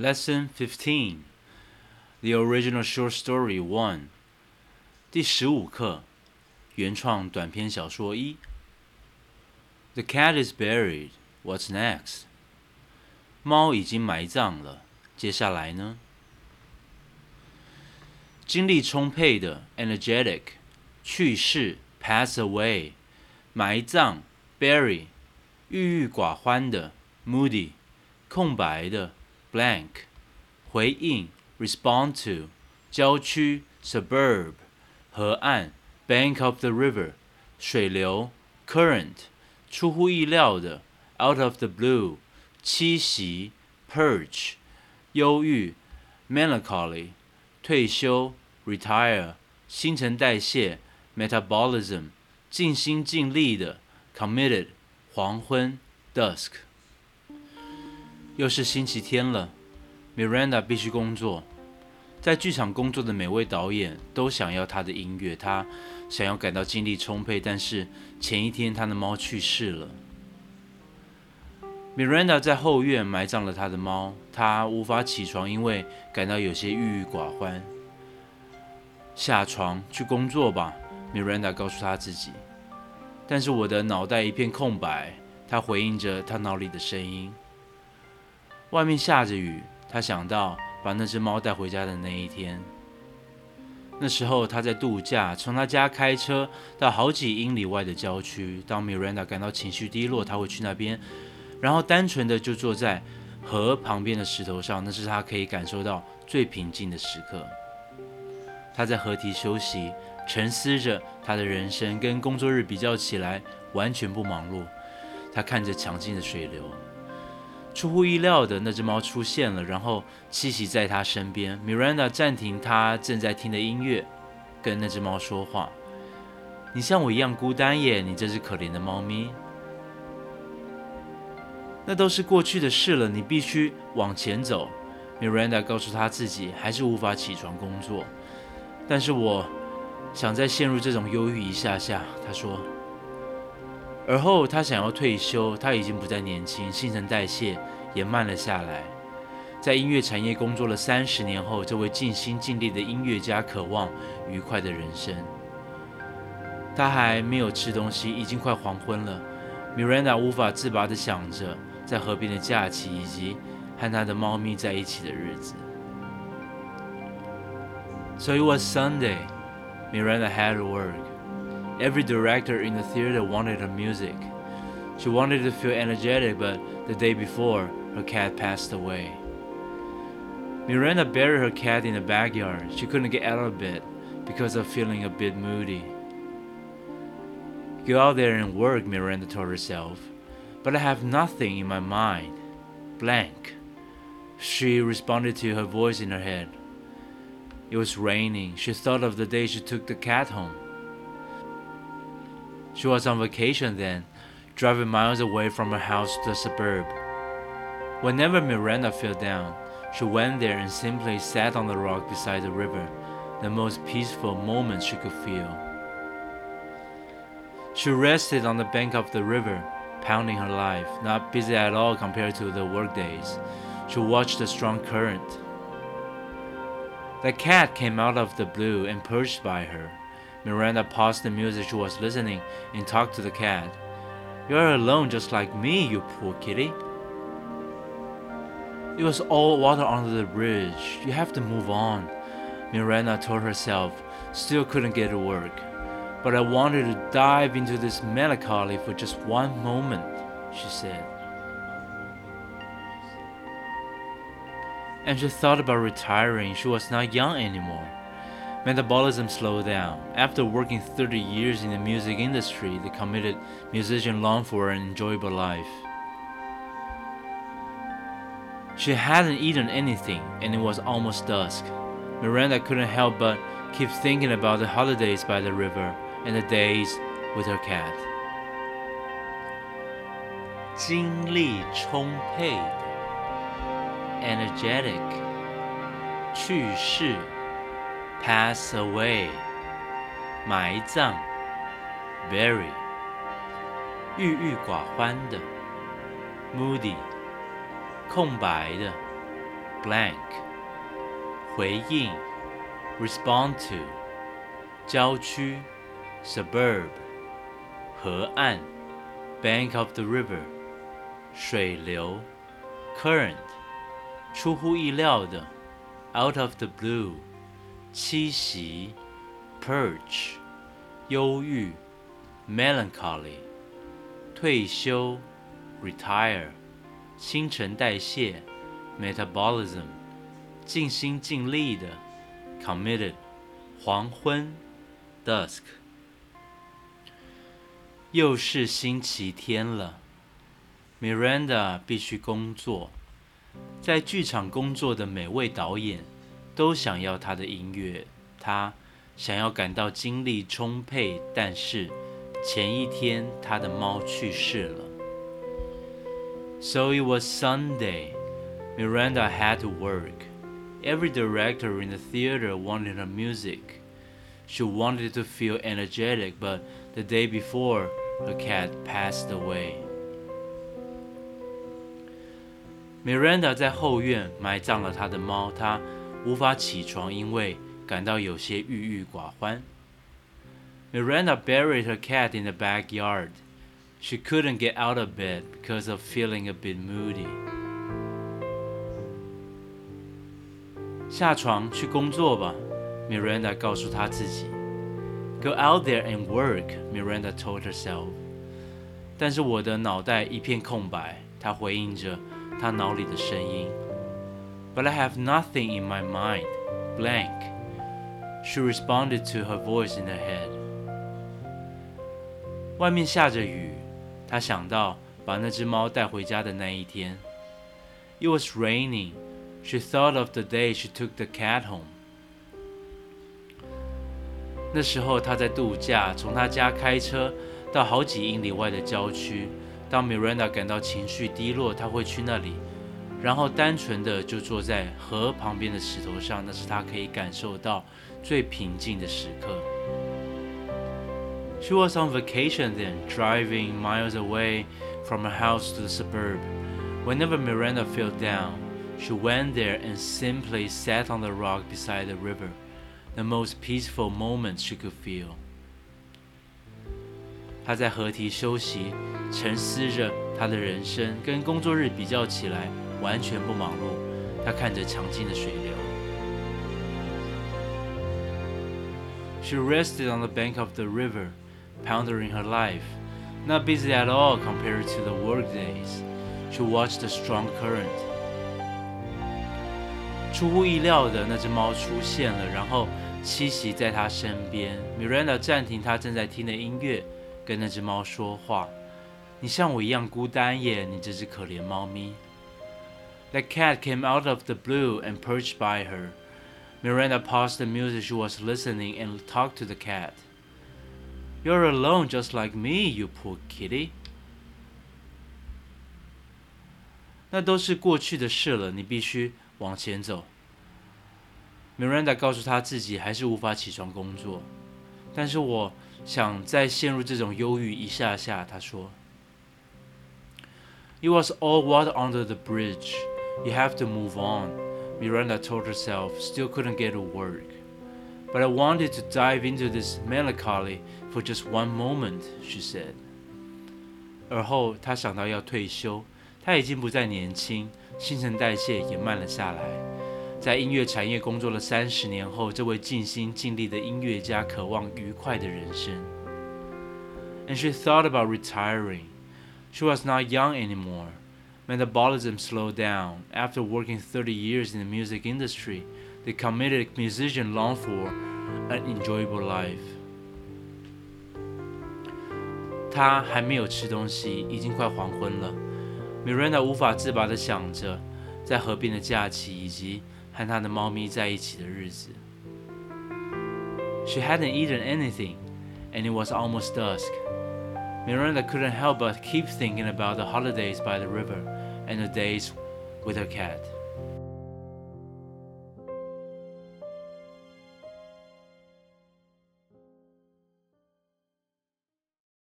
Lesson Fifteen: The Original Short Story One. 第十五课，原创短篇小说一。The cat is buried. What's next? 猫已经埋葬了，接下来呢？精力充沛的 energetic，去世 pass away，埋葬 bury，郁郁寡欢的 moody，空白的 blank. 回应 respond to. 郊区 suburb. 河岸 bank of the river. 水流 current. 出乎意料的 out of the blue. 栖息 perch 忧郁 melancholy. 退休 retire. 新陈代谢 metabolism. 尽心尽力的 committed. 黄昏 dusk. 又是星期天了，Miranda 必须工作。在剧场工作的每位导演都想要他的音乐，他想要感到精力充沛。但是前一天他的猫去世了，Miranda 在后院埋葬了他的猫，他无法起床，因为感到有些郁郁寡欢。下床去工作吧，Miranda 告诉他自己。但是我的脑袋一片空白，他回应着他脑里的声音。外面下着雨，他想到把那只猫带回家的那一天。那时候他在度假，从他家开车到好几英里外的郊区。当 Miranda 感到情绪低落，他会去那边，然后单纯的就坐在河旁边的石头上，那是他可以感受到最平静的时刻。他在河堤休息，沉思着他的人生，跟工作日比较起来完全不忙碌。他看着强劲的水流。出乎意料的，那只猫出现了，然后栖息在他身边。Miranda 暂停他正在听的音乐，跟那只猫说话：“你像我一样孤单耶，你这只可怜的猫咪。那都是过去的事了，你必须往前走。”Miranda 告诉他自己，还是无法起床工作。但是我想再陷入这种忧郁一下下，他说。而后，他想要退休。他已经不再年轻，新陈代谢也慢了下来。在音乐产业工作了三十年后，这位尽心尽力的音乐家渴望愉快的人生。他还没有吃东西，已经快黄昏了。Miranda 无法自拔地想着在河边的假期，以及和他的猫咪在一起的日子。So it was Sunday. Miranda had to work. Every director in the theater wanted her music. She wanted to feel energetic, but the day before, her cat passed away. Miranda buried her cat in the backyard. She couldn't get out of bed because of feeling a bit moody. Go out there and work, Miranda told herself. But I have nothing in my mind. Blank. She responded to her voice in her head. It was raining. She thought of the day she took the cat home. She was on vacation then, driving miles away from her house to the suburb. Whenever Miranda fell down, she went there and simply sat on the rock beside the river, the most peaceful moment she could feel. She rested on the bank of the river, pounding her life, not busy at all compared to the workdays. She watched the strong current. The cat came out of the blue and perched by her. Miranda paused the music she was listening and talked to the cat. You're alone just like me, you poor kitty. It was all water under the bridge. You have to move on. Miranda told herself, still couldn't get to work. But I wanted to dive into this melancholy for just one moment, she said. And she thought about retiring. She was not young anymore Metabolism slowed down. After working 30 years in the music industry, the committed musician longed for an enjoyable life. She hadn't eaten anything, and it was almost dusk. Miranda couldn't help but keep thinking about the holidays by the river and the days with her cat. 精力充沛的，energetic，去世。 pass away，埋葬；bury，郁郁寡欢的；moody，空白的 blank 回应 respond to 郊区 suburb 河岸 bank of the river 水流 current 出乎意料的 out of the blue 栖息 perch 忧郁 melancholy 退休 retire 新陈代谢 metabolism 尽心尽力的 committed 黄昏 dusk 又是星期天了，Miranda 必须工作。在剧场工作的每位导演都想要他的音乐，他想要感到精力充沛，但是前一天他的猫去世了。So it was Sunday. Miranda had to work. Every director in the theater wanted her music. She wanted to feel energetic, but the day before, her cat passed away. Miranda 在后院埋葬了她的猫，她 无法起床，因为感到有些郁郁寡欢。Miranda buried her cat in the backyard. She couldn't get out of bed because of feeling a bit moody. 下床去工作吧，Miranda 告诉她自己。Go out there and work, Miranda told herself. 但是我的脑袋一片空白，她回应着她脑里的声音。But I have nothing in my mind, blank. She responded to her voice in her head. 外面下着雨，她想到把那只猫带回家的那一天。It was raining. She thought of the day she took the cat home. 那时候他在度假，从他家开车到好几英里外的郊区。当 Miranda 感到情绪低落，他会去那里， 然后单纯的就坐在河旁边的石头上，那是他可以感受到最平静的时刻。She was on vacation then, driving miles away from her house to the suburb. Whenever Miranda fell down, she went there and simply sat on the rock beside the river the most peaceful moment she could feel. 他在河堤休息，沉思着他的人生，跟工作日比较起来完全不忙碌。他看着强劲的水流。She rested on the bank of the river, pondering her life, not busy at all compared to the work days. She watched the strong current. 出乎意料的，那只猫出现了，然后栖息在他身边。Miranda 暂停他正在听的音乐，跟那只猫说话：“你像我一样孤单耶，你这只可怜猫咪。” The cat came out of the blue and perched by her. Miranda paused the music she was listening and talked to the cat. You're alone just like me, you poor kitty. 那都是过去的事了，你必须往前走。Miranda 告诉他自己还是无法起床工作，但是我想再陷入这种忧郁一下下。他说：“It was all water under the bridge. You have to move on." Miranda told herself, still couldn't get to work. But I wanted to dive into this melancholy for just one moment, she said. 而后她想到要退休，她已经不再年轻。新陈代谢也慢了下来。在音乐产业工作了三十年后，这位尽心尽力的音乐家渴望愉快的人生。And she thought about retiring. She was not young anymore. Metabolism slowed down. After working 30 years in the music industry, the committed musician longed for an enjoyable life. 他还没有吃东西，已经快黄昏了。Miranda 无法自拔地想着在河边的假期以及和她的猫咪在一起的日子。She hadn't eaten anything, and it was almost dusk. Miranda couldn't help but keep thinking about the holidays by the river and the days with her cat.